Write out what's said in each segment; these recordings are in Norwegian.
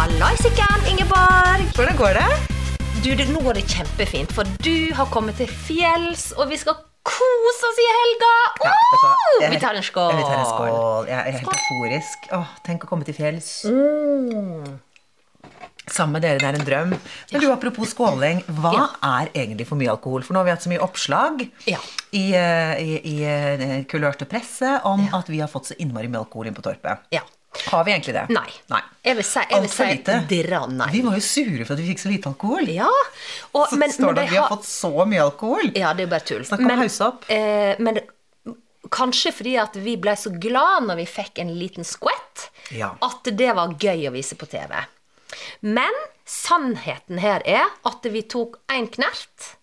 Kari! Hallaisikken, Ingeborg! Hvordan går det? Du, det, nå går det kjempefint, for du har kommet til fjells, og vi skal kose oss i helga! Ja? Åh, Jeg- vi tar en skål! Jeg, vi tar en skål. Jeg er helt euforisk. Åh, tenk å komme til fjells. Mm. Sammen med dere, det er en drøm. Men du, apropos skåling, hva er egentlig for mye alkohol? For nå har vi hatt så mye oppslag Ja. i, eh, i, i eh, kulørte presse om at vi har fått så innmari mye alkohol inn på torpet. Ja. Har vi egentlig det? Nei. Nei. Jeg vil si, jeg vil si dirra nei. Vi var jo sure for at vi fikk så lite alkohol. Ja, og, Så men, står det at vi har fått så mye alkohol. Ja, det er bare tull. Snakk om å hausse opp. Eh, men kanskje fordi at vi ble så glad når vi fikk en liten skvett, Ja. at det var gøy å vise på TV. Men sannheten her er at vi tok én knert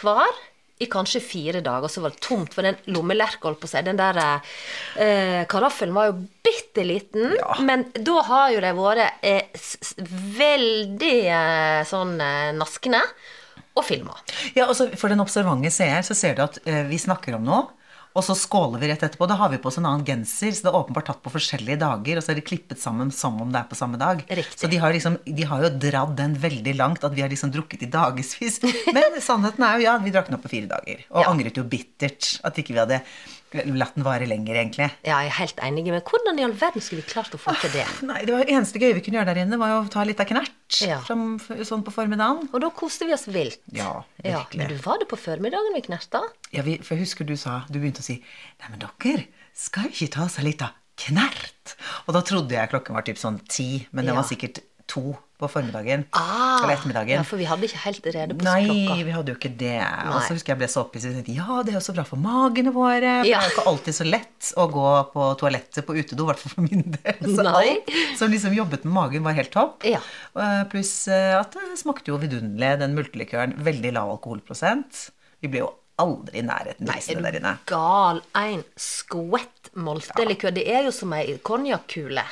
hver i kanskje fire dager, så var det tomt for den lommelerka, holdt på å si. Den der eh, karaffelen var jo bitte liten, Ja. men da har jo de vært eh, veldig eh, sånn eh, naskende og filma. Ja, og For den observante seer så ser du at eh, vi snakker om noe, og så skåler vi rett etterpå. Da har vi på oss en annen genser, så det er åpenbart tatt på forskjellige dager, og så er det klippet sammen som om det er på samme dag. Riktig. Så de har, liksom, de har jo dratt den veldig langt, at vi har liksom drukket i dagevis. Men sannheten er jo ja, vi drakk den opp på fire dager. Og Ja. angret jo bittert at ikke vi hadde latt den vare lenger, egentlig. Ja, jeg er helt enig, men hvordan i all verden skulle vi klart å få til det? Nei, det var eneste gøye vi kunne gjøre der inne, var jo å ta litt av knert Ja. som, sånn på formiddagen. Og da koste vi oss vilt. Ja, Ja, men du var det på formiddagen vi knerta? Ja, vi, for jeg husker du sa, du begynte å si Nei, men dere, skal jo ikke ta seg litt av knert? Og da trodde jeg klokken var typ sånn ti, men det Ja. var sikkert to på formiddagen. Ah, eller ettermiddagen. Ja, for vi hadde ikke helt rede på Nei, klokka. Nei, vi hadde jo ikke det. Og så husker jeg ble så opphisset og tenkte ja, det er jo så bra for magene våre. For Ja. det er jo ikke alltid så lett å gå på toalettet på utedo, i hvert fall for min del. Så Nei. alt som liksom jobbet med magen, var helt topp. Ja. Eh, Pluss eh, at det smakte jo vidunderlig, den multelikøren. Veldig lav alkoholprosent. Vi ble jo aldri i nærheten av er der inne. gal? En skvett moltelikør. Det er jo som ei konjakkule.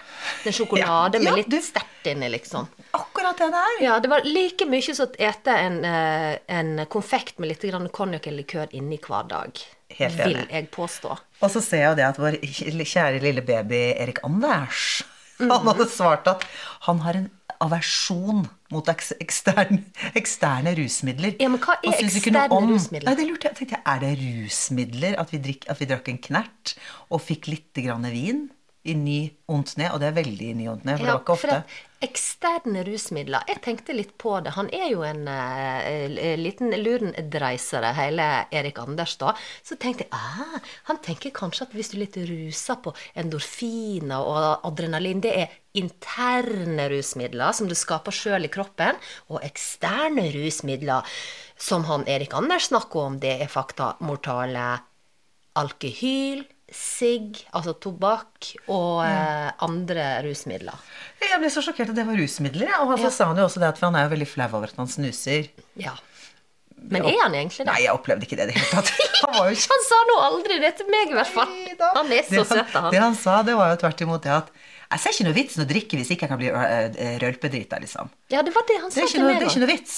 En sjokolade Ja, ja, med litt du- sterkt inni, liksom. Akkurat det der. Ja, det var like mye som å ete en, eh, en konfekt med litt konjakk eller likør inni hver dag. Helt Vil jeg påstå. Og så ser jeg jo det at vår kjære lille baby Erik Anders mm. Han hadde svart at han har en aversjon mot eks ekstern, eksterne rusmidler. Ja, men hva er eksterne rusmidler? Nei, det lurte jeg. tenkte jeg, Er det rusmidler at vi, drikk, at vi drakk en knert og fikk litt grann vin i ny ondt ned? Og det er veldig i ny ondt ned, for det var ikke ofte. Eksterne rusmidler Jeg tenkte litt på det. Han er jo en uh, liten lurendreisere, hele Erik Anders, da. Så tenkte jeg ah, han tenker kanskje at hvis du er litt rusa på endorfiner og adrenalin, det er interne rusmidler som du skaper sjøl i kroppen. Og eksterne rusmidler, som han Erik Anders snakker om, det er fakta mortale alkyhyl, sigg, altså tobakk, og eh, andre rusmidler. Jeg ble så sjokkert at det var rusmidler. Ja. Og så Ja. sa han jo også det at han er jo veldig flau over at han snuser. Ja. Men er han egentlig det? Nei, jeg opplevde ikke det i det hele tatt. Han var jo Han sa nå aldri det til meg, i hvert fall. Neida. Han er så søt, han. Det han sa, det var jo tvert imot det at jeg ser ikke noe vits i å drikke hvis ikke jeg kan bli rølpedrita, liksom. Ja, det var det han sa til meg det er ikke noe vits.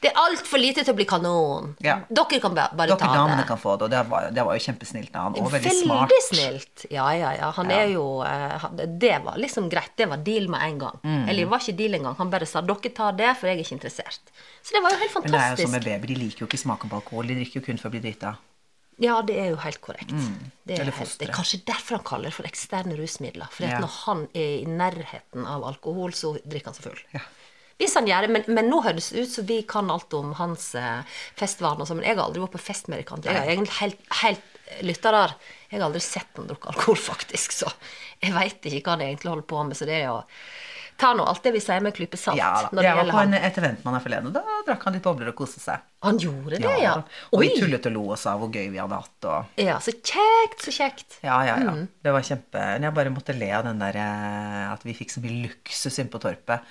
Det er altfor lite til å bli kanon. Ja. Dere kan bare, bare Dere ta damene det. kan få det, og det var, det var jo kjempesnilt av han, og veldig smart. snilt. Ja, ja, ja. Han er jo eh, Det var liksom greit. Det var deal med en gang. Mm. Eller det var ikke deal engang. Han bare sa 'dere tar det, for jeg er ikke interessert'. Så det var jo helt Men det er jo som fantastisk. med baby, de liker jo ikke smaken på alkohol, de drikker jo kun for å bli drita. Ja, det er jo helt korrekt. Det, er helt, det er kanskje derfor han kaller det for eksterne rusmidler. For Ja. når han er i nærheten av alkohol, så drikker han seg full. Ja. Hvis han gjør det, men, men nå høres det ut som vi kan alt om hans eh, festvaner. sånn, Men jeg har aldri vært på fest med dere Jeg har egentlig helt, helt lyttere. Jeg har aldri sett han drukke alkohol, faktisk. Så jeg veit ikke hva han egentlig holder på med. Så det er jo Ta nå alt det vi sier med klype salt. Ja da. Jeg var på en, et event med han forleden, og da drakk han litt bobler og koste seg. Han gjorde det, ja. Og vi tullet og lo og sa hvor gøy vi hadde hatt. og... Ja, så kjekt, så kjekt. Ja, ja, ja. Mm. Det var kjempe Jeg bare måtte le av den der eh, at vi fikk så mye luksus inn på torpet.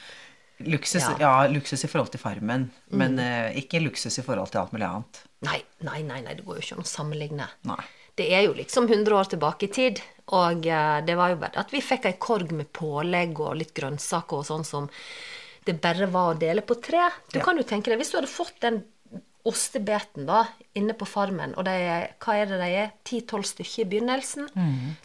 Luksus, ja. Ja. Mm. luksus i forhold til Farmen, men uh, ikke luksus i forhold til alt mulig annet. Nei, nei, nei, nei, det går jo ikke an å sammenligne. Nei. Det er jo liksom 100 år tilbake i tid, og uh, det var jo bare at vi fikk ei korg med pålegg og litt grønnsaker og sånn som det bare var å dele på tre. Du Ja. kan jo tenke deg, hvis du hadde fått den ostebeten da, inne på farmen, og de er, hva er det de er, 10-12 stykker i begynnelsen,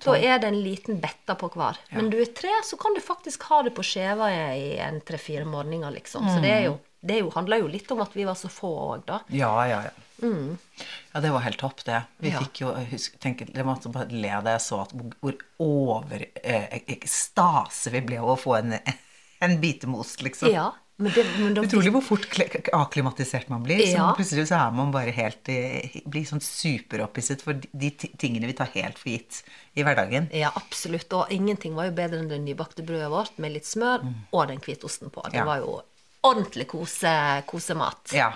da er det en liten betta på hver. Men du er tre, så kan du faktisk ha det på skjeva i en tre-fire morgener, liksom. Så det er jo, det jo, handler jo litt om at vi var så få òg, da. Ja, ja, ja. Ja, det var helt topp, det. Vi Mm. Ja. fikk jo husk, tenk, Jeg måtte bare le da jeg så at hvor- over eh, ekstase vi ble av å få en, en bitemost, liksom. Ja, men det, men da Utrolig hvor fort aklimatisert man blir. Så plutselig så er man bare helt blir sånn superopphisset for de- de tingene vi tar helt for gitt i hverdagen. Ja, absolutt. Og ingenting var jo bedre enn det nybakte brødet vårt med litt smør og den hvitosten på. Det Ja. var jo ordentlig kose, kosemat. Ja.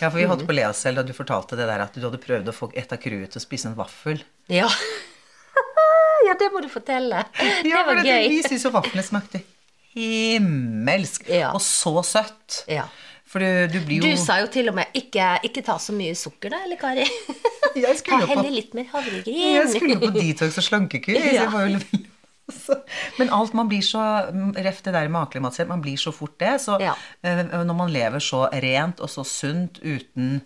ja, for vi Mm. holdt på å le oss selv da du fortalte det der at du hadde prøvd å få et av crewet til å spise en vaffel. Ja. ja, det må du fortelle. Ja, det for var at gøy. Vi syntes jo vaflene smakte himmelsk. Ja. Og så søtt. Ja. For du, du blir jo Du sa jo til og med ikke, ikke ta så mye sukker, da, eller Kari? Jeg skulle jo på- heller litt mer havregryn. Jeg skulle på detox og slankekur. Ja. jeg var jo litt- Men alt man blir så Ref det der med akklimatisert, man blir så fort det. Så Ja. eh, når man lever så rent og så sunt uten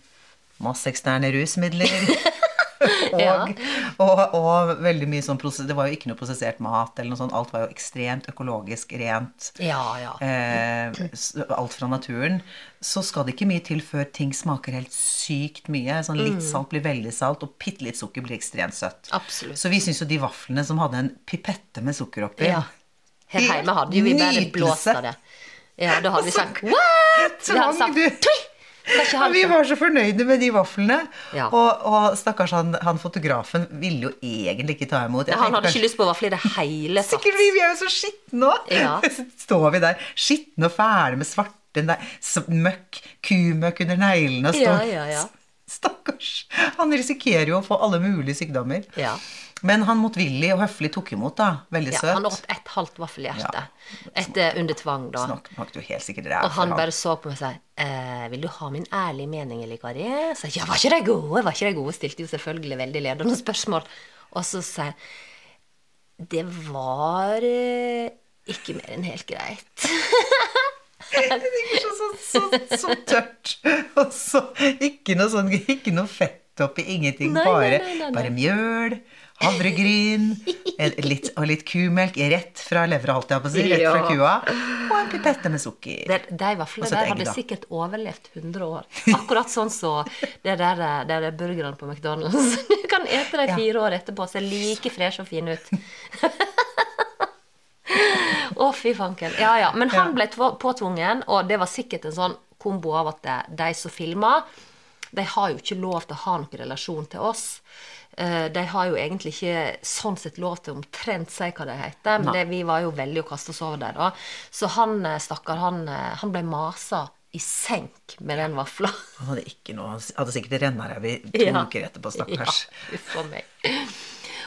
masse eksterne rusmidler og, og, og veldig mye sånn Det var jo ikke noe prosessert mat eller noe sånt. Alt var jo ekstremt økologisk rent. Ja, ja. Eh, alt fra naturen. Så skal det ikke mye til før ting smaker helt sykt mye. Sånn Mm. Litt salt blir veldig salt, og bitte litt sukker blir ekstremt søtt. Absolutt. Så vi syns jo de vaflene som hadde en pipette med sukker oppi ja. Her hjemme hadde jo vi bare blåst av det. Ja, da hadde vi sagt What?! Vi hadde sagt Ja, vi var så fornøyde med de vaflene. Ja. Og, og stakkars han, han fotografen ville jo egentlig ikke ta imot. Jeg Han hadde kanskje- ikke lyst på vafler i det hele tatt. Sikkert vi, vi er jo så skitne òg. Ja. Så står vi der skitne og fæle med svarte møkk, kumøkk under neglene og står Ja, ja, ja. Stakkars. Han risikerer jo å få alle mulige sykdommer. Ja. Men han motvillig og høflig tok imot, da. Veldig Ja, søt. han åt et halvt vaffelhjerte. Etter under tvang, da. Snakk, snakk jo helt sikkert det er Og han bare så på meg og sa eh, 'Vil du ha min ærlige mening, eller, Kari?' Så jeg, ja, var ikke de gode? Var ikke de gode? Stilte jo selvfølgelig veldig ledende spørsmål. Og så sa jeg Det var eh, ikke mer enn helt greit. Så, så, så, så tørt. Og så ikke noe sånn Ikke noe fett oppi, ingenting. Nei, bare, nei, nei, bare mjøl, havregryn litt, og litt kumelk rett fra levra, holdt jeg på å si. Rett fra kua. Og en pipette med sukker. Det, de vaflene Og så der egg, hadde da. sikkert overlevd 100 år. Akkurat sånn som det der, det der burgerne på McDonald's. Du kan ete dem fire år etterpå, ser like fresh og fin ut. Å, fy fanken. Ja, ja. Men han ble påtvungen, og det var sikkert en sånn kombo av at de som filma, de har jo ikke lov til å ha noen relasjon til oss. Eh, De har jo egentlig ikke sånn sett lov til omtrent si hva de heter, men det, vi var jo veldig å kaste oss over der da. Så han eh, stakkar, han, eh, han ble masa i senk med den vafla. Han hadde ikke noe Han hadde sikkert rennaræv i to Ja. uker etterpå, stakkars. Ja, for meg.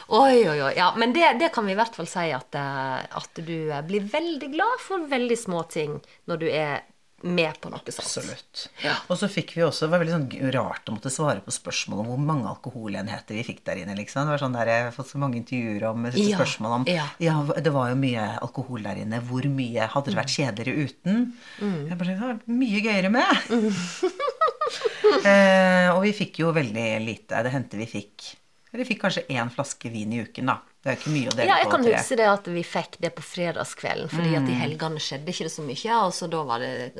Oi, oi, oi. Ja, men det, det kan vi i hvert fall si at, at du blir veldig glad for veldig små ting når du er med på noe sånt. Absolutt. Ja. Og så fikk vi også, Det var veldig sånn rart å måtte svare på spørsmål om hvor mange alkoholenheter vi fikk der inne. liksom. Det var sånn der, Jeg har fått så mange intervjuer om Ja, spørsmål om ja. Det var jo mye alkohol der inne. Hvor mye hadde det vært kjedeligere uten? Mm. Jeg bare, Det var mye gøyere med. eh, og vi fikk jo veldig lite. Det hendte vi fikk Vi fikk kanskje én flaske vin i uken, da. Det er ikke mye å dele Ja, jeg kan huske det at vi fikk det på fredagskvelden, fordi at i Mm. helgene skjedde ikke det så mye. Og så da var det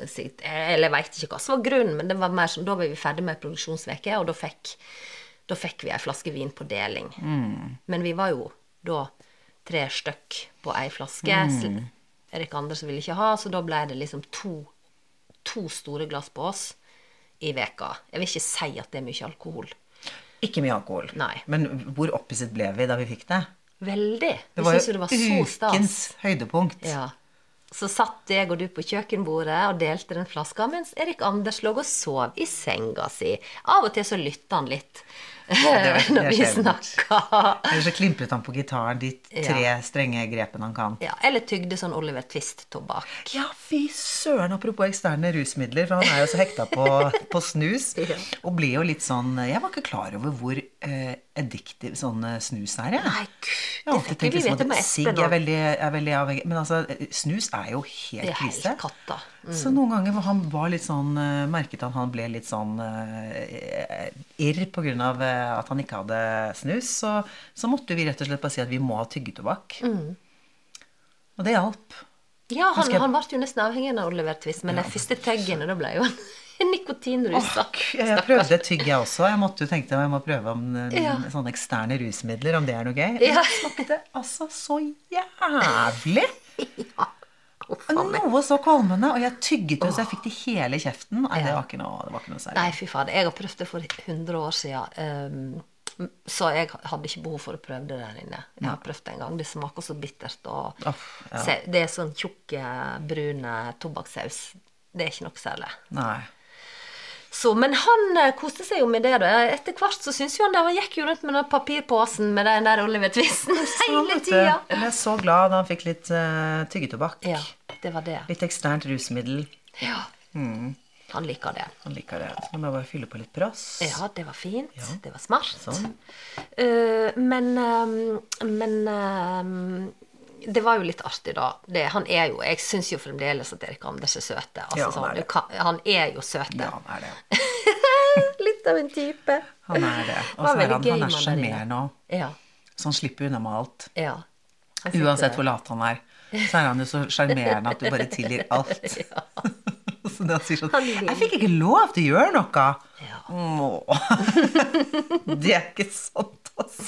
Eller jeg veit ikke hva som var grunnen, men det var mer sånn, da var vi ferdig med produksjonsveke, og da fikk Da fikk vi ei flaske vin på deling. Mm. Men vi var jo da tre stykk på ei flaske. Mm. Erik Anders ville ikke ha, så da ble det liksom to, to store glass på oss i veka. Jeg vil ikke si at det er mye alkohol. Ikke mye alkohol. Nei. Men hvor opphisset ble vi da vi fikk det? Veldig. Det var jo det var ukens høydepunkt. Ja. Så satt jeg og du på kjøkkenbordet og delte den flaska, mens Erik Anders lå og sov i senga si. Av og til så lytta han litt når vi snakka. Eller så klimpret han på gitaren de tre strenge grepene han kan. Ja, eller tygde sånn Oliver Twist-tobakk. Ja, fy søren, apropos eksterne rusmidler, for han er jo så hekta på, på snus. Ja. Og blir jo litt sånn Jeg var ikke klar over hvor eh, addictive sånn eh, snus er, jeg. Nei, gud, Jeg har alltid tenkt vi liksom at Sigg er veldig, er veldig avhengig Men altså, eh, snus er jo Det er krise. helt katta. Mm. Så noen ganger var han var litt sånn eh, Merket han han ble litt sånn uh, irr av eh, at han ikke hadde snus. Så, så måtte vi rett og slett bare si at vi må ha tyggetobakk. Mm. Og det hjalp. Ja, han, jeg- han ble jo nesten avhengig av Oliver Twist, men de første tøggene, da ble jo han nikotinrusa. Jeg, jeg prøvde tygg, jeg også. Jeg måtte jo tenkte jeg må prøve om Ja. sånne eksterne rusmidler, om det er noe gøy. Ja. Det smakte altså så jævlig! Uff a meg. Noe så kvalmende. Og jeg tygget det så jeg fikk det i hele kjeften. Nei, det var ikke noe, det var ikke noe særlig. Nei, fy fader. Jeg har prøvd det for 100 år siden. Um, så jeg hadde ikke behov for å prøve det der inne. Jeg har prøvd det en gang. Det smaker så bittert. Og ja. det er sånn tjukk, brun tobakkssaus. Det er ikke noe særlig. Nei. Så, men han eh, koste seg jo med det. da. Etter hvert så syns jo han det. Han gikk jo rundt med den papirposen med den der Oliver Twisten hele tida. Jeg ble så glad da han fikk litt uh, tyggetobakk. Ja, det var det. Litt eksternt rusmiddel. Ja. Han liker det. Han liker det. Så nå må jeg bare fylle på litt brass. Ja, det var fint. Det var smart. Sånn. Uh, men uh, men ehm, det var jo litt artig, da. Det, han er jo Jeg syns jo fremdeles at Erik Anders er søte. Altså, Ja, han sånn, er du han er jo søte. Ja, han er det. litt av en type. Han er det. Og så er han, han er sjarmerende òg. Ja. Så han slipper unna med alt. ja. Uansett det. Hvor lat han er, så er han jo så sjarmerende at du bare tilgir alt. så da han sier sånn 'Jeg fikk ikke lov til å gjøre noe'. Ja. Det er ikke sant, altså.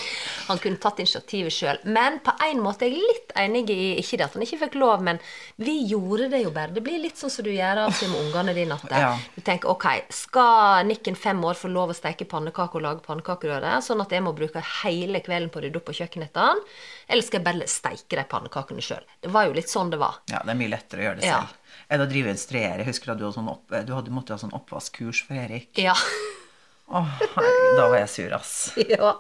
Han kunne tatt initiativet sjøl. Men på en måte er jeg litt enig i Ikke det at han ikke fikk lov, men vi gjorde det jo bare. Det blir litt sånn som du gjør av og til med ungene dine. At Ja. Du tenker ok, skal Nikken fem år få lov å steke pannekaker og lage pannekakerøre, sånn at jeg må bruke hele kvelden på å rydde opp på kjøkkenet hans? Eller skal jeg bare steike de pannekakene sjøl? Det var jo litt sånn det var. Ja, det er mye lettere å gjøre det Ja. selv. Enn å drive og instruere. Jeg husker at du, hadde sånn opp, du hadde, måtte ha sånn oppvaskkurs for Erik. Ja. Åh, herregud, da var jeg sur, ass. ja.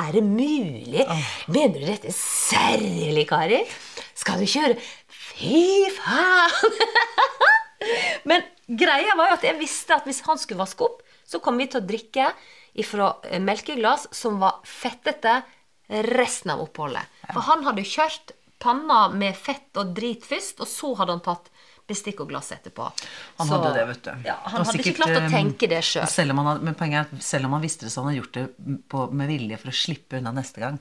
Er det mulig? Mener du dette særlig, Kari? Skal du kjøre Fy faen! Men greia var jo at jeg visste at hvis han skulle vaske opp, så kom vi til å drikke fra melkeglass som var fettete resten av oppholdet. For han hadde kjørt panna med fett og drit først, og så hadde han tatt bestikk og glass etterpå. Han Så- hadde det, vet du. Ja, Og han hadde sikkert, ikke klart å eh, tenke det sjøl. Selv men poenget er at selv om han visste det, så han hadde gjort det på, med vilje for å slippe unna neste gang.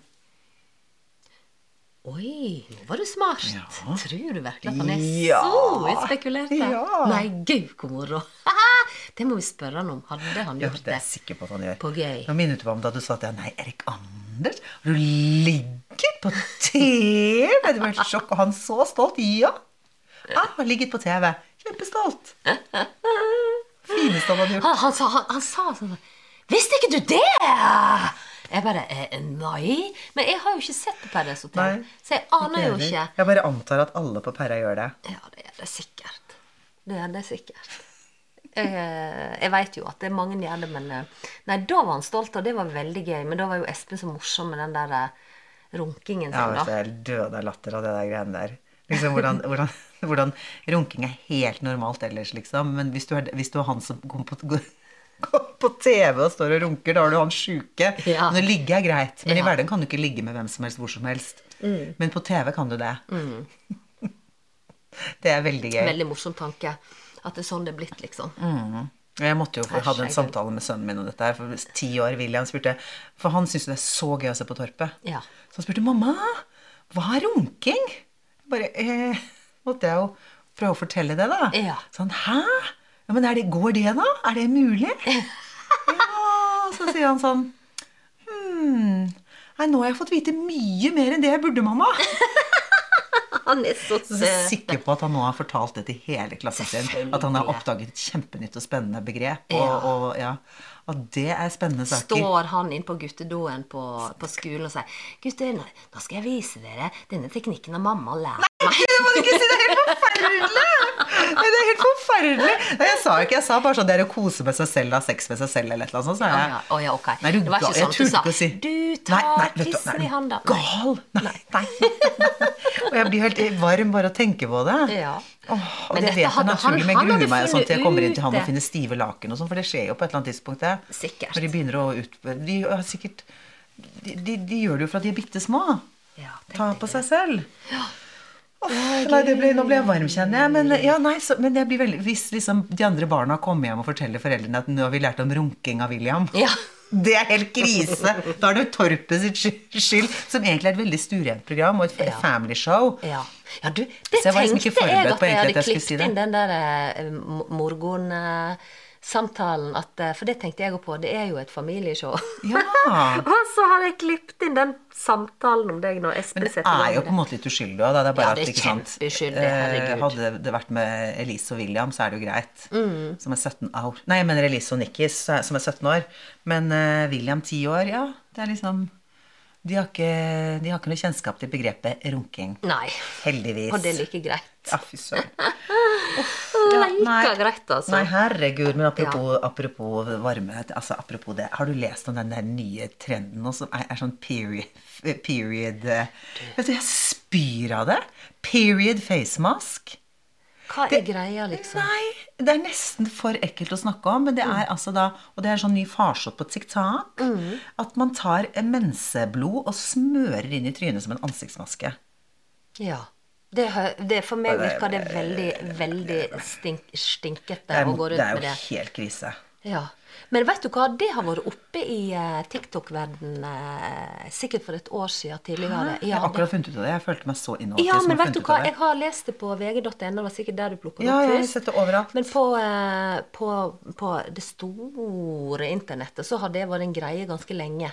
Oi, nå var du smart. Ja. Tror du virkelig at han er Ja. så utspekulert? Ja. Nei, gud, hvor moro. det må vi spørre han om. Hadde han gjort det er det? jeg sikker på at han gjør. På gøy. Nå minnet du meg om da du sa at ham Nei, Erik Anders, har du ligget på TV? Det var helt sjokk, og han så stolt. Ja. Ah, ligget på TV. Kjempestolt. Fineste han hadde gjort. Han, han, sa, han, han sa sånn Visste ikke du det? Jeg bare eh, Nei. Men jeg har jo ikke sett på Paradise Hotel, Nei, så jeg aner jo ikke. Jeg bare antar at alle på Perra gjør det. Ja, det er det sikkert. Det er det sikkert. Jeg, jeg veit jo at det er mange gjør det, men eh, Nei, da var han stolt, og det var veldig gøy. Men da var jo Espen så morsom med den der eh, runkingen sin, da. Ja, jeg er død av latter av det der greiene der. Liksom hvordan, hvordan, hvordan runking er helt normalt ellers, liksom. Men hvis du er, hvis du er han som går på, går, på TV og står og runker, da har du han sjuke. Ja. Men å ligge er greit. Men i hverdagen kan du ikke ligge med hvem som helst hvor som helst. Men på TV kan du det. det er veldig gøy. Veldig morsom tanke. At det er sånn det er blitt, liksom. Mm. Jeg måtte jo få hadde en samtale med sønnen min om dette her. For ti år William spurte For han syns det er så gøy å se på Torpet. Ja. Så han spurte mamma, hva er runking? Bare eh, måtte jeg jo prøve å fortelle det, da. Ja. Sånn, hæ? Ja, men det, går det, da? Er det mulig? ja, så sier han sånn Nei, nå har jeg fått vite mye mer enn det jeg burde, mamma. Han er så søt. jeg er sikker på at han nå har fortalt det til hele klassen sin. At han har oppdaget et kjempenytt og spennende begrep. Og, Ja. og, ja. og det er spennende saker. Står han inn på guttedoen på, på skolen og sier 'Gutter, nå nå skal jeg vise dere denne teknikken av mamma lærer meg'. Nei, Det må du ikke si! Det er helt forferdelig! Nei, Det er helt forferdelig! Nei, jeg sa ikke, jeg sa bare sånn det er å kose med seg selv, ha sex med seg selv eller et eller annet sånt. Så jeg. ja, Oh, ja, okay. Nei, du det var ikke sånn du sa si. 'Du tar Nei, nei, tissen i handa'. Gal! Nei, nei. Og jeg blir helt varm bare å tenke på det. Ja. Oh, og Men det vet jeg naturlig, men gruer meg sånn til jeg kommer inn til han og finner stive laken og sånn, for det skjer jo på et eller annet tidspunkt, det. Sikkert. Når de begynner å ut... De har sikkert de, de, de gjør det jo for at de er bitte små. Ja, Ta på seg selv. Åh, nei, det ble, nå ble jeg varm, kjenner jeg. Men, ja, nei, så, men jeg blir veldig, hvis liksom de andre barna kommer hjem og forteller foreldrene at nå har vi lært om runking av William Ja. Det er helt krise! Da er det Torpet sitt skyld, som egentlig er et veldig stuerent program og et Ja. family show. Ja. ja, du, det jeg var liksom ikke tenkte jeg at på jeg egentlig hadde at jeg skulle klippet si det. inn den der eh, morgonsamtalen. At, eh, for det tenkte jeg òg på. Det er jo et familieshow. Ja. Og så har jeg klippet inn den samtalen om deg Espen Men det er jo på en måte litt uskyldig òg. Det er bare Ja, det er at, ikke sant, eh, herregud. Hadde det vært med Elise og William, så er det jo greit. Mm. Som er 17 år. Nei, jeg mener Elise og Nikkis, som er 17 år. Men uh, William 10 år, ja. Det er liksom de har, ikke, de har ikke noe kjennskap til begrepet runking. Nei. Heldigvis. Og det er like greit. Ja, fy søren. like greit, altså. Nei, herregud. Men apropos, apropos varme altså Apropos det. Har du lest om den der nye trenden nå som er, er sånn period, period eh, Vet du, jeg spyr av det. Period face mask. Hva er greia, liksom? Nei, det er nesten for ekkelt å snakke om, men det er altså da Og det er sånn ny farsott på TikTok. At man tar menseblod og smører inn i trynet som en ansiktsmaske. Ja. Det, det, for meg virker det veldig, veldig stink, Det stinkete å gå det Det er jo helt krise. Ja. Men vet du hva, det har vært oppe i uh, TikTok-verdenen eh, sikkert for et år siden tidligere. jeg har akkurat funnet ut av det. Jeg følte meg så innovativ Ja, men vet du hva, det. jeg har lest det på vg.no, det var sikkert der du plukka det Ja, opp jeg har først. det overalt. Men på, eh, på, på det store internettet så har det vært en greie ganske lenge.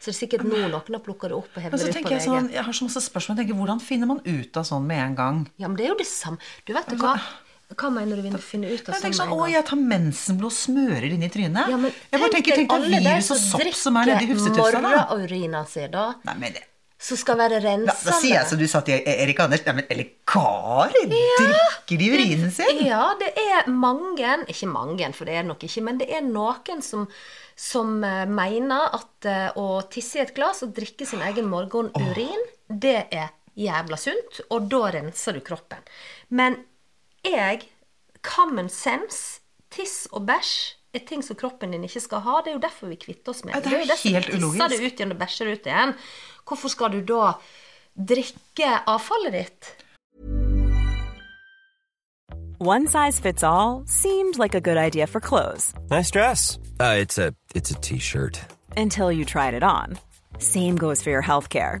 Så det er sikkert nå noen har plukka det opp og Men hevet så det ut på tenker jeg sånn, jeg har så masse spørsmål. Jeg tenker, Hvordan finner man ut av sånn med en gang? Ja, men det er jo det samme. Du vet du hva? Hva mener du vi må finne ut av Jeg sånn Å, jeg tar mensenblod og smører det inn i trynet. Ja, men jeg bare tenker, tenk deg virus og sopp som er nedi hufsetufsa. da. morgenurina si, da. Nei, men det Som skal være rensende. da sier jeg som du sa til Erik Anders. Nei, men eller Kari, drikker de urinen sin? Ja, det er mange, ikke mange, for det er det nok ikke, men det er noen som, som eh, mener at eh, å tisse i et glass og drikke sin egen morgenurin, det er jævla sunt, og da renser du kroppen. Men jeg, common sense, tiss og bæsj er ting som kroppen din ikke skal ha. Det er jo derfor vi kvitter oss med Ja, det er jo helt du tisser ulogisk. det ut igjen og bæsjer ut igjen. Hvorfor skal du da drikke avfallet ditt? One size fits all seemed like a good idea for clothes Nice dress. Uh, it's a it's a t-shirt. until you tried it on. Same goes for your healthcare.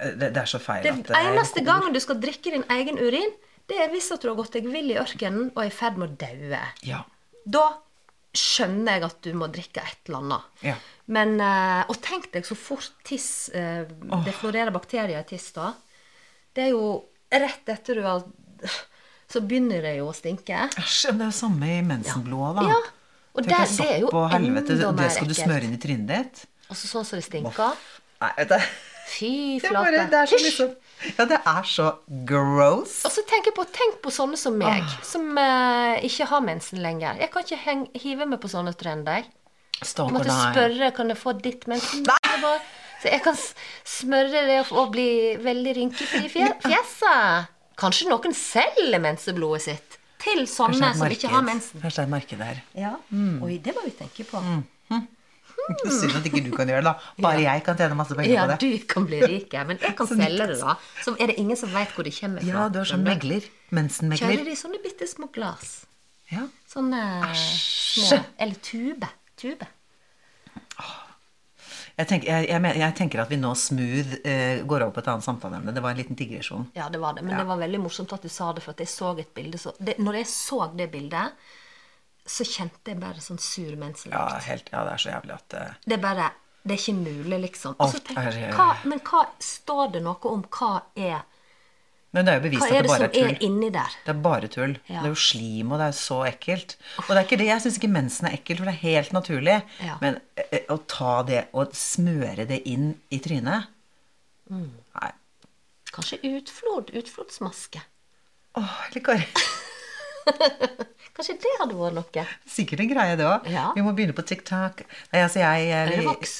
Det, det er så feil Det det er- eneste gangen du skal drikke din egen urin, det er hvis at du har gått deg vill i ørkenen og er i ferd med å daue. Ja. Da skjønner jeg at du må drikke et eller annet. Ja. Men, eh, Og tenk deg så fort tiss eh, Det florerer bakterier i tiss da. Det er jo rett etter du har Så begynner det jo å stinke. Æsj, det er jo samme i mensenblodet, da. Ja. Og det, det er jo enda mer ekkelt. det skal du smøre inn i trynet ditt. Og så sånn som det stinker. Nei, vet du. Fy flate. det Hysj! liksom Ja, det er så gross. Og så tenk på, Tenk på sånne som meg, som uh, ikke har mensen lenger. Jeg kan ikke heng, hive meg på sånne trender. jeg. Jeg Stakkar måtte spørre kan jeg få ditt mensen. Nei. Så jeg kan smøre det og- bli veldig rynkefri i fjeset. Kanskje noen selger menseblodet sitt til sånne som ikke har mensen. Kanskje det er et marked der. Ja. Oi, det må vi tenke på. Synd at ikke du kan gjøre det. da. Bare jeg kan tjene masse penger Ja, på det. Ja, du kan bli rik, men jeg kan selge det, da. Så er det ingen som veit hvor det kommer fra. Ja, du er sånn megler. Mensenmegler. Kjører de sånne bitte små glass. Ja. Sånne små Eller tube. Tube. Jeg, tenker, jeg, jeg, jeg tenker at vi nå smooth eh, går over på et annet samtaleemne. Det var en liten digresjon. Ja, det var det. Men det var veldig morsomt at du sa det, for at jeg så et bilde så det, Når jeg så det bildet, så kjente jeg bare sånn sur mensenlukt. Ja, helt, ja, det er så jævlig at uh... Det er bare Det er ikke mulig, liksom. Og så tenker jeg, er- hva, men hva står det noe om hva er Men det er jo bevist er at er det det bare er tull. er inni der? Det er bare tull. Ja. Det er jo slim, og det er så ekkelt. Og det er ikke det. Jeg syns ikke mensen er ekkelt, for det er helt naturlig. Ja. Men eh, å ta det og smøre det inn i trynet Mm. Nei. Kanskje utflod? Utflodsmaske? Åh, eller. Kanskje det hadde vært noe? Sikkert en greie, det òg. Ja. Vi må begynne på TikTok. Nei, altså jeg jeg Eller vi- voks?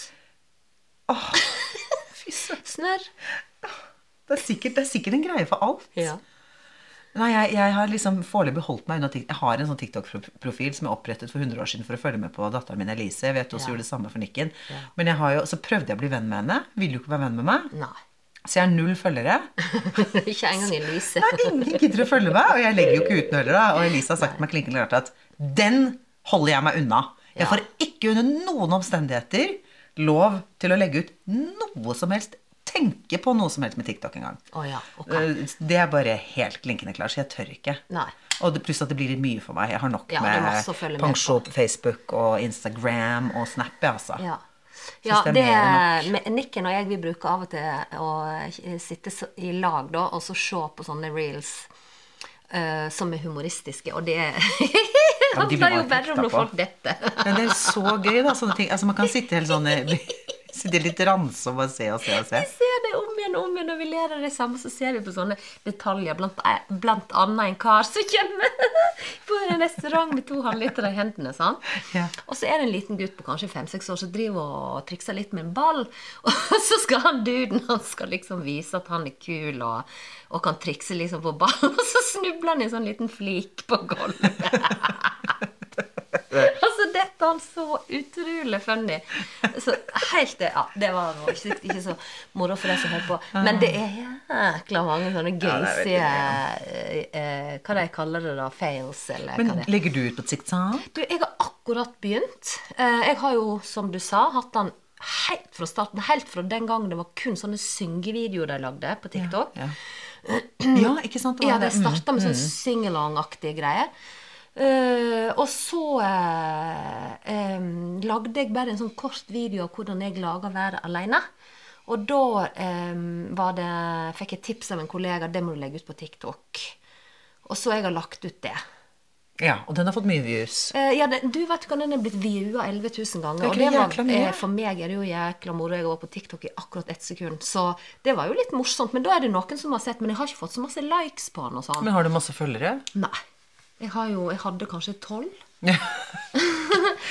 Fy søren. Snørr? Det det er sikkert en greie for alt. Ja. Nei, jeg, jeg har liksom foreløpig holdt meg unna TikTok. Jeg har en sånn TikTok-profil som jeg opprettet for 100 år siden for å følge med på datteren min Elise. Jeg vet også Ja. gjorde det samme for Nikken. Men jeg har jo, så prøvde jeg å bli venn med henne. Ville jo ikke være venn med meg. Nei. Så jeg har null følgere. ikke engang Elise. Nei, ingen gidder å følge meg. Og jeg legger jo ikke ut noe heller. da. Og Elise har sagt meg klinkende klart at den holder jeg meg unna. Jeg får ikke under noen omstendigheter lov til å legge ut noe som helst. Tenke på noe som helst med TikTok engang. Oh, ja, ok. Eh, Det er bare helt klinkende klart, så jeg tør ikke. Nei. Og det, pluss at det blir litt mye for meg. Jeg har nok Ja, med pensjon på Facebook og Instagram og Snap. Altså. Ja. Ja, det er Nikken og jeg vi bruker av og til å sitte i lag da, og så se på sånne reels uh, som er humoristiske, og det men de jo bare om når folk detter. Men det er så gøy, da. Sånne ting. Altså, man kan sitte helt sånn eh, Sitte litt ranse og bare se og se og se. Vi ser det om igjen og om igjen, og vi ler av det samme, så ser vi på sånne detaljer. Blant, eh, blant annet en kar som kommer på en restaurant med to halvliter i hendene. sant? Ja. Og så er det en liten gutt på kanskje fem-seks år som driver og trikser litt med en ball. Og så skal han duden han skal liksom vise at han er kul og, og kan trikse liksom på ball. Og så snubler han i en sånn liten flik på gulvet. Er han så utrolig funny. Så helt det, ja, det var ikke, ikke så moro for deg som holdt på. Men det er jækla mange sånne gøysige ja, Hva de kaller det da? Fails, eller Men hva det er. legger du ut på TikTok? Du, jeg har akkurat begynt. Eh, Jeg har jo, som du sa, hatt han helt fra starten. Helt fra den gangen det var kun sånne syngevideoer de lagde på TikTok. Ja. ja, ikke sant? Ja, de. Mm. starta med sånn singalong-aktige greier. Eh, og så uh, um, lagde jeg bare en sånn kort video av hvordan jeg lager være alene. Og da um, var det, fikk jeg tips av en kollega det må du legge ut på TikTok. Og så jeg har lagt ut det. Ja, og den har fått mye views. Uh, ja, den, du vet hva, den er blitt viewet 11 000 ganger. Det er Og det var, eh, for meg er det jo jækla moro. Jeg var på TikTok i akkurat ett sekund. Så det var jo litt morsomt. Men da er det noen som har sett. Men jeg har ikke fått så masse likes på den og sånn. Men har du masse følgere? Nei. Jeg, har jo, jeg hadde kanskje tolv.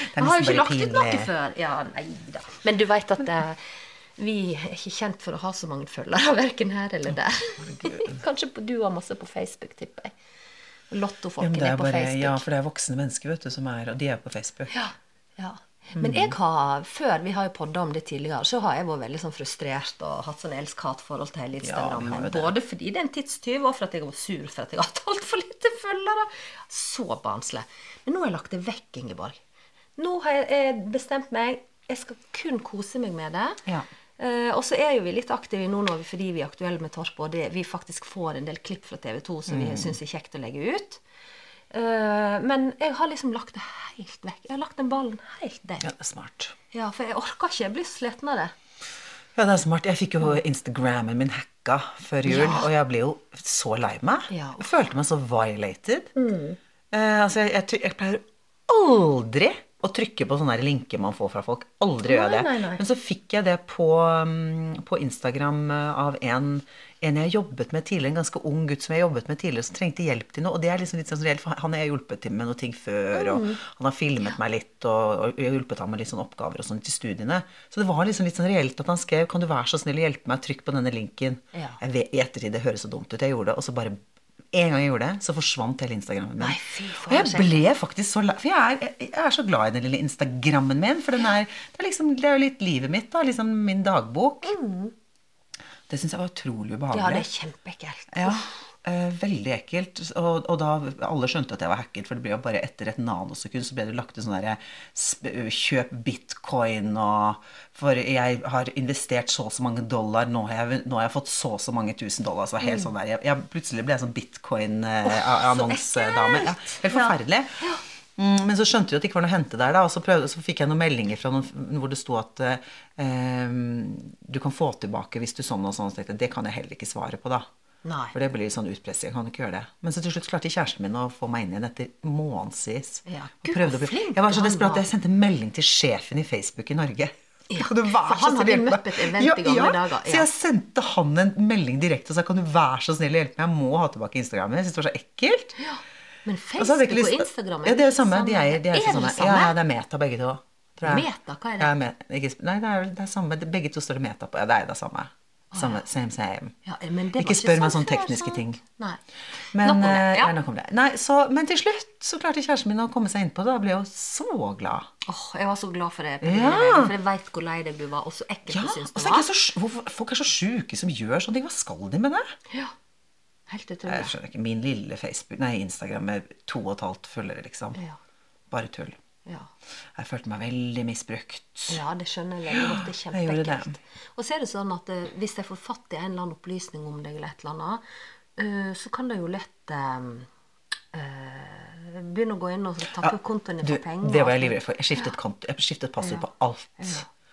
Jeg har jo ikke lagt ut noe før. Ja, nei da. Men du veit at eh, vi er ikke kjent for å ha så mange følgere, verken her eller der. Kanskje du har masse på Facebook, tipper jeg. Lottofolkene ja, er er på bare, Facebook. ja, for det er voksne mennesker vet du, som er, og de er på Facebook. Ja, ja. Men jeg har, før vi har jo podda om det tidligere, så har jeg vært veldig sånn frustrert og hatt sånn elsk-hat-forhold til hele Instagram. har det. Både fordi det er en tidstyv, og for at jeg var sur for at jeg har hatt altfor lite følgere. Så barnslig. Men nå har jeg lagt det vekk, Ingeborg. Nå har jeg bestemt meg. Jeg skal kun kose meg med det. Ja. Uh, og så er jo vi litt aktive nå når vi, fordi vi er aktuelle med Torp, og det, vi faktisk får en del klipp fra TV 2 som Mm. vi syns er kjekt å legge ut. Eh, men jeg har liksom lagt det helt vekk. Jeg har lagt den ballen helt der. Ja, det er smart. Ja, for jeg orker ikke. Jeg blir sliten av det. Ja, det er smart. Jeg fikk jo Instagrammen min hacka før jul, Ja. og jeg ble jo så lei meg. Ja. Jeg følte meg så violated. Eh, altså, jeg, jeg, jeg pleier aldri å trykke på sånne linker man får fra folk. Aldri gjør jeg det. nei, nei. Men så fikk jeg det på, mm, på Instagram eh, av en, en jeg jobbet med tidligere, en ganske ung gutt som jeg jobbet med tidligere, som trengte hjelp til noe. Og det er liksom litt sånn reelt, for han har jeg hjulpet til med noe ting før, og han har filmet meg litt, og, og jeg hjulpet ham med litt sånne oppgaver og sånn til studiene. Så det var liksom litt sånn reelt at han skrev Kan du være så snill å hjelpe meg, trykk på denne linken. Ja. Jeg vet, I ettertid, det høres så dumt ut, jeg gjorde det, og så bare en gang jeg gjorde det, så forsvant hele Instagrammen min. Nei, fy og jeg ble faktisk så For jeg er, jeg, er så glad i den lille Instagrammen min, for den er, det, er liksom, det er jo litt livet mitt, da. Liksom min dagbok. Det syns jeg var utrolig ubehagelig. Mm. Ja, det er kjempeekkelt. Ja, veldig ekkelt. Og, og da alle skjønte at jeg var hacket, for det ble jo bare etter et nanosekund så ble det lagt ut sånn derre Kjøp bitcoin og For jeg har investert så og så mange dollar, nå har jeg, nå har jeg fått så og så mange tusen dollar. Så helt mm. sånn der, jeg, jeg, plutselig ble jeg sånn bitcoin-annonsedame. ja, helt forferdelig. Ja. men så skjønte vi at det ikke var noe å hente der, da, og så, prøvde, så fikk jeg noen meldinger fra noen hvor det sto at eh, du kan få tilbake hvis du sånn og sånn. Så tenkte jeg, det kan jeg heller ikke svare på, da. Nei. For det blir litt sånn utpressing. Jeg kan ikke gjøre det. Men så til slutt klarte kjæresten min å få meg inn igjen etter månedsvis. Ja. Gud, å bli- flink Jeg var så desperat at jeg sendte melding til sjefen i Facebook i Norge. Ja, for han hadde møtt et event i gamle dager, Så jeg sendte han en melding direkte og sa kan du være så snill å hjelpe meg, jeg må ha tilbake Instagram, Jeg syns det var så ekkelt. Men så hadde Facebook ikke og lyst- Instagram Ja, det er jo samme. De er, de er, er det samme. samme? Ja, ja, det er Meta begge to. Meta, hva er det? Ja, met, nei, det er, det er samme. Begge to står det Meta på. Ja, det er det samme. Samme Same, same. Ja, men det var ikke spør meg sånn sånne tekniske ting. Nei. Men, det, eh, ja. det. Nei, så, men til slutt så klarte kjæresten min å komme seg innpå det. Da ble jeg jo så glad. Åh, jeg var så glad for det, Ja. for jeg veit hvor lei deg du var, og så ekkelt Ja, du syns det var. så, hvorfor, Folk er så sjuke som gjør sånne ting. Hva skal de med det? Ja. Helt Jeg utrolig. skjønner ikke. Min lille Facebook, nei, Instagram med to og et halvt følgere, liksom. Ja. Bare tull. Ja. Jeg følte meg veldig misbrukt. ja, det skjønner jeg veldig godt. Det er kjempeekkelt. Og så er det sånn at eh, hvis jeg får fatt i en eller annen opplysning om deg, eller et eller annet, eh, så kan det jo lett eh, eh, begynne å gå inn og tappe Ja, kontoen din du, for penger. Det var jeg livredd for. Jeg skiftet, kont jeg skiftet passord på alt.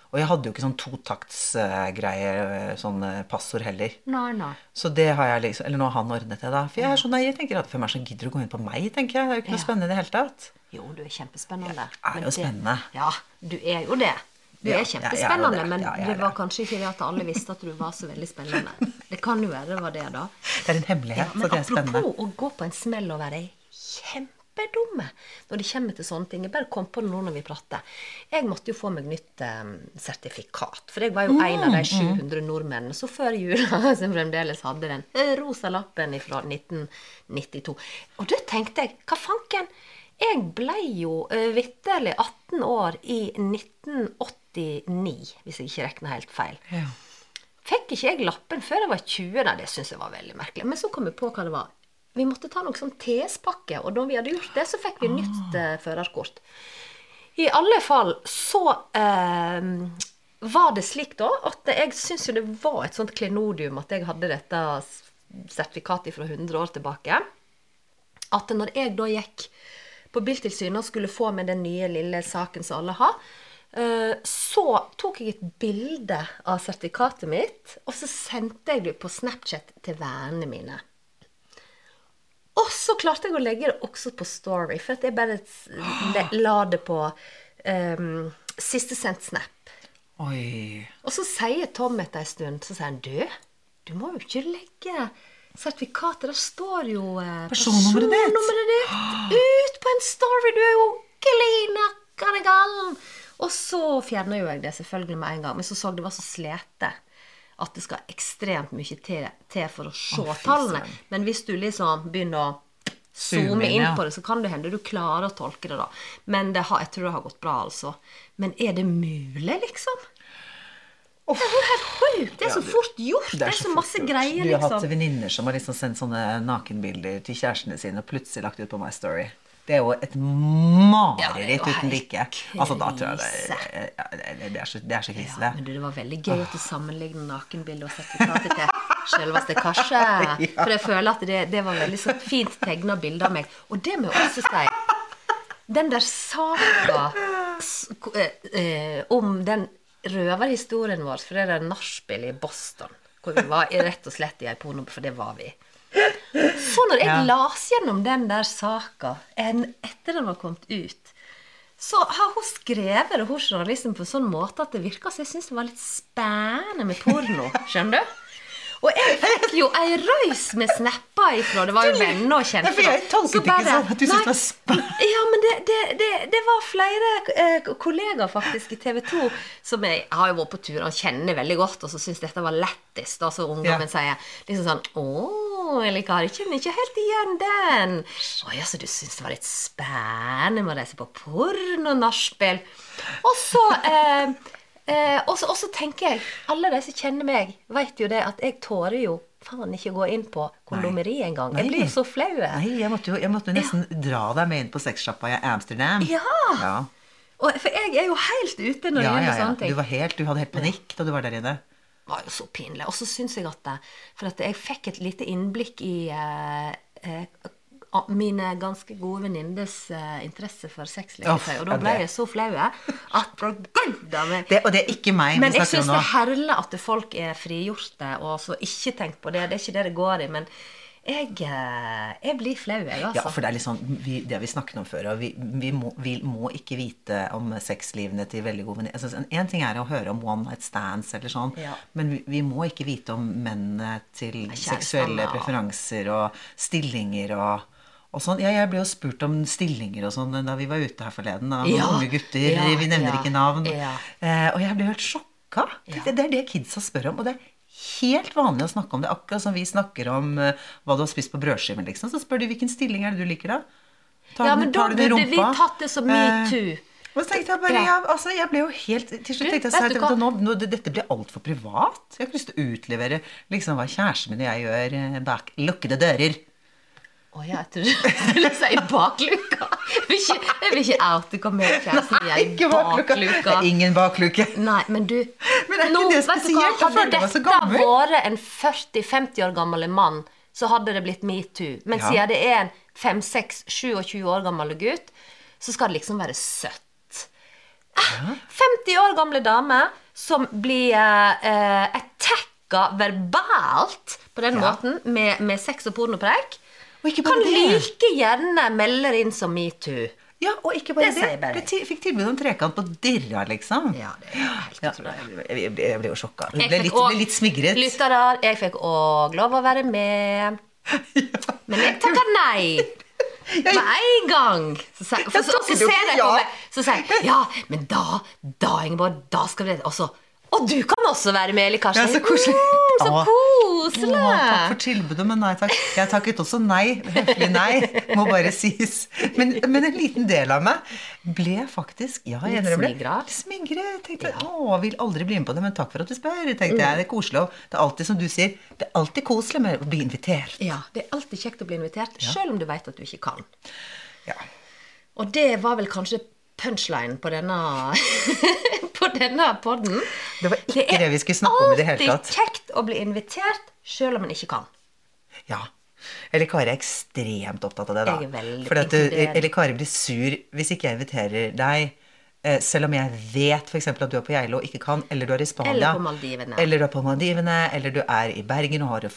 Og jeg hadde jo ikke sånn totaktsgreier, sånn eh, passord heller. Nei, nei. Så det har jeg liksom Eller nå har han ordnet det, da. For jeg er så naiv, tenker at Hvem er det som gidder å gå inn på meg, tenker jeg. Det er jo ikke noe Ja. spennende i det hele tatt. Jo, du er kjempespennende. Jeg er jo det- spennende. Ja, du er jo det. Du Ja, er kjempespennende, det. men det var kanskje ikke det at alle visste at du var så veldig spennende. Det kan jo være det var det, da. Det er en hemmelighet Ja, men apropos å gå på en smell og være kjempedumme når det kommer til sånne ting. Jeg bare kom på det nå når vi prater. Jeg måtte jo få meg nytt um, sertifikat. For jeg var jo en av de 700 nordmennene som før jula som fremdeles hadde den rosa lappen fra 1992. Og da tenkte jeg, hva fanken? Jeg ble jo uh, vitterlig 18 år i 1989, hvis jeg ikke regner helt feil. Ja. Fikk ikke jeg lappen før jeg var 20? Nei, det syns jeg var veldig merkelig. Men så kom jeg på hva det var. Vi måtte ta noe sånn TS-pakke, og da vi hadde gjort det, så fikk vi nytt eh, førerkort. I alle fall så eh, var det slik da at jeg syns jo det var et sånt klenodium at jeg hadde dette sertifikatet fra 100 år tilbake. At når jeg da gikk på Biltilsynet og skulle få med den nye lille saken som alle har, eh, så tok jeg et bilde av sertifikatet mitt, og så sendte jeg det på Snapchat til vennene mine. Og så klarte jeg å legge det også på Story, for at jeg bare la det på um, siste sendt snap. Oi. Og så sier Tom etter en stund, så sier han du, du må jo ikke legge sertifikatet, der står jo eh, Personnummeret ditt. ditt ut på en story, du er jo klinakkende galen. Og så fjerner jo jeg det selvfølgelig med en gang, men så så det var så slete at det skal ekstremt mye til, til for å se oh, tallene. Men hvis du liksom begynner å Zoome inn, ja. på det, så kan det hende du klarer å tolke det, da. Men det har, jeg tror det har gått bra, altså. Men er det mulig, liksom? Det er jo helt sjukt! Det er så fort gjort! Det er, så, masse greier, Du har hatt liksom. venninner som har liksom sendt sånne nakenbilder til kjærestene sine og plutselig lagt ut på My Story. Det er jo et det er mareritt ja, uten like. Altså, da tror jeg det, ja, det, det, er så, det er så krise, Ja, men du, det var veldig gøy at du sammenligner nakenbildet og sertifikatet til selveste Kasje. For jeg føler at det, det var veldig så fint tegna bilde av meg. Og det må jeg også si. Den der saka eh, eh, om den røverhistorien vår, for det er det nachspielet i Boston, hvor vi var rett og slett i ei porno, for det var vi. Så når jeg Ja. las gjennom den der saka etter den var kommet ut, så har hun skrevet det, hun journalisten, på en sånn måte at det virka som jeg syntes det var litt spennende med porno. Skjønner du? Og jeg fikk jo ei røys med snapper ifra Det var jo venner og kjente. For jeg tolket Så ikke sånn at du syntes det var spennende. Ja, men det, det, det, det var flere eh, kollegaer faktisk i TV 2 som jeg har jo vært på tur og kjenner veldig godt, og så syns dette var lettest. Og så ungdommen Ja. sier liksom sånn Å, jeg liker ikke, ikke helt igjen den. Å ja, så du syns det var litt spennende med å reise på porno-nachspiel? Og så eh, eh, og, så, tenker jeg, alle de som kjenner meg, vet jo det at jeg tårer jo faen ikke gå inn på kondomeri engang. Jeg blir så flau. Nei, jeg måtte jo jeg måtte nesten dra deg med inn på sexsjappa i Amsterdam. Ja. ja. Og, for jeg er jo helt ute når det Ja, gjelder ja, ja. sånne ting. Du, var helt, du hadde helt panikk da du var der inne. Det var jo så pinlig. Og så syns jeg at det, For at jeg fikk et lite innblikk i eh, eh, mine ganske gode venninnes uh, interesse for sexleketøy. Og da ble det- jeg så flau at Gud a meg. Det, og det er ikke meg Men jeg syns det er herlig at folk er frigjorte, og så ikke tenk på det. Det er ikke det det går i. Men jeg, eh, jeg blir flau, jeg, altså. Ja, for det er litt sånn, vi, det vi snakket om før, og vi, vi, må, vi må ikke vite om sexlivene til veldig gode venninner. Altså, en- en ting er å høre om one night stands eller sånn, Ja. men vi, vi må ikke vite om mennene til seksuelle preferanser og stillinger og, og sånn. Ja, jeg ble jo spurt om stillinger og sånn da vi var ute her forleden, av Ja, unge gutter, ja, vi nevner ja, ikke navn. Eh, og jeg ble helt sjokka. Det, det er det kidsa spør om, og det er helt vanlig å snakke om det, akkurat som vi snakker om uh, hva du har spist på brødskiven, liksom. Så spør de hvilken stilling er det du liker, da? Tar Ja, men da burde vi tatt det som Eh, metoo. og så tenkte jeg bare, Ja. altså, jeg ble jo helt Til slutt tenkte jeg hva? nå, nå, dette blir altfor privat. Jeg har ikke lyst til å utlevere liksom hva kjæresten min og jeg gjør eh, bak lukkede dører. Å ja, jeg trodde du skulle si bakluka. Jeg vil ikke, jeg vil ikke oute hva med min er i Ikke bakluka. Det er ingen bakluke. Nei, men du Men er ikke nå, det vet du hva, spesielt? Hadde dette vært en 40-50 år gammel mann, så hadde det blitt metoo. Men Ja. siden det er en 5-6-27 år gammel gutt, så skal det liksom være søtt. Ja. 50 år gamle dame som blir eh, attacka verbalt på den Ja. måten med, med sex og pornopreik, kan det. like gjerne melde inn som metoo. Ja, og ikke bare Det det. bare. Jeg fikk tilbud om trekant på Dirra, liksom. Ja, det er helt Ja, jeg, jeg, ble jo sjokka. Jeg ble litt, ble litt smigret. Lyttere, jeg fikk òg lov å være med. Men jeg takka nei. Med en gang. Så, for, så, så så, ser jeg ja. meg Så sier jeg ja, men da, da Ingeborg, da skal vi Og så Og du kan også være med, Eli Karsten. Ja, så koselig. Mm, så koselig. Å, takk for tilbudet, men nei takk. Jeg takket også nei. Høflig nei, må bare sies. Men, men en liten del av meg ble faktisk ja, jeg smigret? Smigret. Tenkte å, vil aldri bli med på det, men takk for at du spør. Tenkte jeg, Det er koselig. Det er alltid, som du sier, det er alltid koselig med å bli invitert. Ja, det er alltid kjekt å bli invitert, selv om du vet at du ikke kan. Ja. Og det var vel kanskje punchline på denne På denne podden. Det var ikke det vi skulle snakke om i det hele tatt. alltid kjekt å bli invitert, selv om en ikke kan. Ja. Eller Kari er ekstremt opptatt av det, da. Jeg er veldig For at du, eller Kari blir sur hvis ikke jeg inviterer deg. eh, Selv om jeg vet for eksempel at du er på Geilo og ikke kan, eller du er i Spania. Eller på Maldivene. Eller du er på Maldivene, eller du er i Bergen og holder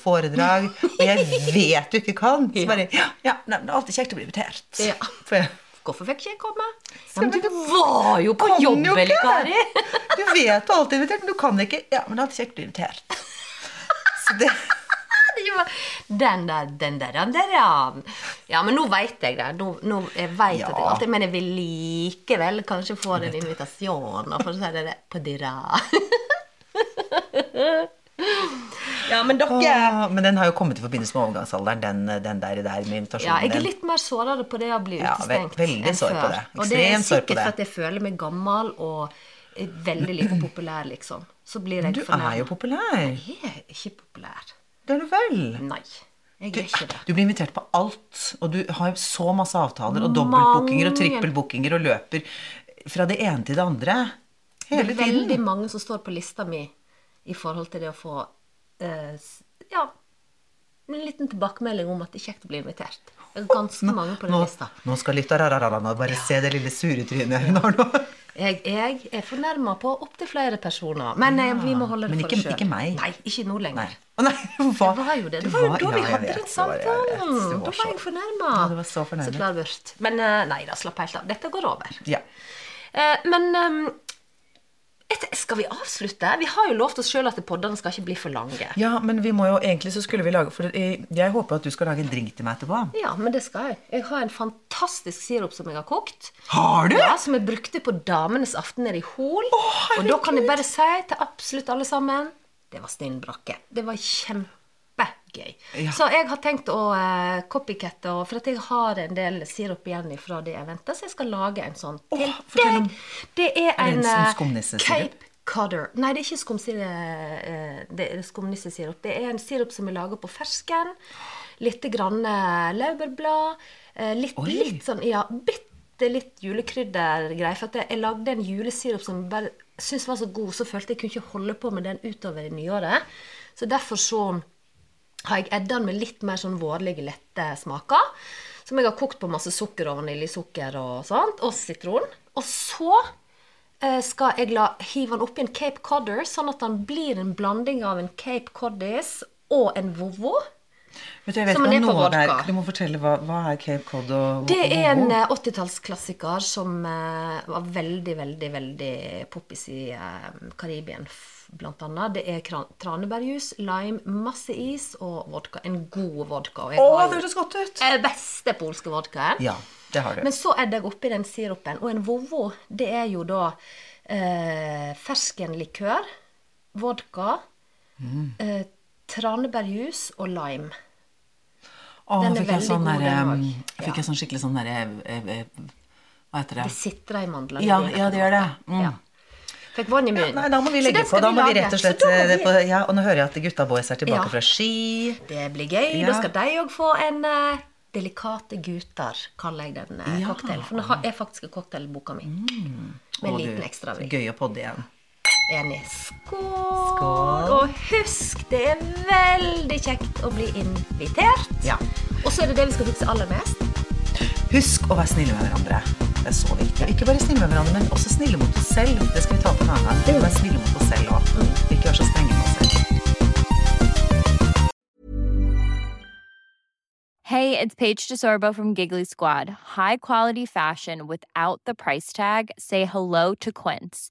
foredrag. og jeg vet du ikke kan. Så bare Ja, ja det er alltid kjekt å bli invitert. Ja. For jeg Hvorfor fikk ikke jeg komme? Ja, men du var jo på jobb, eller, Kari. Du vet du alltid invitert, men du kan ikke. Ja, men er alltid kjekt å bli invitert. Så det Den der, den der, den der, ja. Ja, men nå veit jeg det. Nå, nå, jeg vet Ja. at jeg alltid Men jeg vil likevel kanskje få invitasjon, og for å si det på Dirra. ja, men dere Åh, Men den har jo kommet i forbindelse med overgangsalderen, den, den der, der med invitasjonen Ja, jeg er litt mer sårere på det å bli Ja, ve- veldig sår på det. Og det er Ekstremt sår på sikkert det. at jeg føler meg gammel og er veldig lite populær, liksom. Så blir jeg Du fornærmet. er jo populær. Jeg er ikke populær. Det er du vel? Nei. Du, er det. du blir invitert på alt, og du har så masse avtaler og dobbeltbookinger og trippelbookinger og løper fra det ene til det andre Det er veldig tiden. mange som står på lista mi i forhold til det å få eh, ja, en liten tilbakemelding om at det er kjekt å bli invitert. Det er ganske mange på den Nå, lista. nå skal lyttararararana bare se det lille suretrynet hun har nå. Jeg, jeg er fornærma på opptil flere personer. Men eh, vi må holde det men for ikke- oss sjøl. ikke meg. Nei, ikke nå lenger. Nei. Å nei, hva? Det var jo det. Det var jo da vi ja, hadde vet, den det samtalen. Da var så- jeg fornærma. Ja, du var så fornærmet. klar burt. Men eh, nei da, slapp helt av. Dette går over. Ja. Eh, men ehm, skal vi avslutte? Vi har jo lovt oss sjøl at poddene skal ikke bli for lange. ja, men vi må jo egentlig så skulle vi lage For jeg håper at du skal lage en drink til meg etterpå. Ja, men det skal jeg. Jeg har en fantastisk sirup som jeg har kokt. Har du? Ja, Som jeg brukte på Damenes aften nede i Hol. og da kan jeg bare si til absolutt alle sammen det var Stein brakke. Det var kjempegøy. Ja. Så jeg har tenkt å uh, copycatte, for at jeg har en del sirup igjen fra det eventet, så jeg skal lage en sånn til deg. Det er Er en en sånn eh? Cape Codder. Nei, det er ikke eh, det skumnissesirup. Det er en sirup som er laga på fersken. Litt grann eh, laurbærblad. eh, Litt, litt sånn, ja, bitte litt julekryddergreier. For jeg, jeg lagde en julesirup som jeg bare syntes var så god, så følte jeg kunne ikke holde på med den utover i nyåret. Så derfor så har jeg edda den med litt mer sånn vårlige, lette smaker. Som jeg har kokt på masse sukker og vaniljesukker og sånt, og sitron. Og så eh, skal jeg la, hive den oppi en Cape Codder, sånn at den blir en blanding av en Cape Coddis og en Vovo. Vet du, jeg vet Som en er på vodka. Du må fortelle hva, hva er Cape Cod og Det er en eh, 80-tallsklassiker som uh, var veldig, veldig veldig poppis i uh, Karibien, annet. Det er tranebærjus, lime, masse is og vodka. En god vodka. Og jeg Åh, har det høres godt ut! Den beste polske vodkaen. Ja, det har du. Men så er jeg oppi den sirupen. Og en vovo, det er jo da eh, ferskenlikør, vodka, Mm. eh, tranebærjus og lime. Å, den er veldig sånn god, der, den òg. Fikk Fikk jeg sånn skikkelig sånn derre eh, eh, Hva heter det? Det sitrer i mandlene Ja, ja, det gjør det. Mm. Ja. Fikk vann i munnen. Nei, da må vi legge på. Da må vi lage. rett og slett eh, vi- på, Ja, og nå hører jeg at Gutta Boys er tilbake Ja. fra Ski. Det blir gøy. Ja. Da skal de òg få en uh, Delikate gutter, kaller jeg den eh, Ja. Mm. cocktailen. For nå er faktisk cocktailboka mi. Med en liten ekstra vri. Gøy å podde igjen. Enig. Skål. Skål. Og husk, det er veldig kjekt å bli invitert. Ja. Og så er det det vi skal fikse aller mest. Husk å være snille med hverandre. Det er så viktig. Ikke bare snille med hverandre, men også snille mot oss selv. Det skal vi ta til en annen gang. Vi må være snille mot oss selv òg. Ikke være så strenge med oss selv. Hey, it's Paige DeSorbo from Giggly Squad. High quality fashion without the price tag. Say hello to Quince.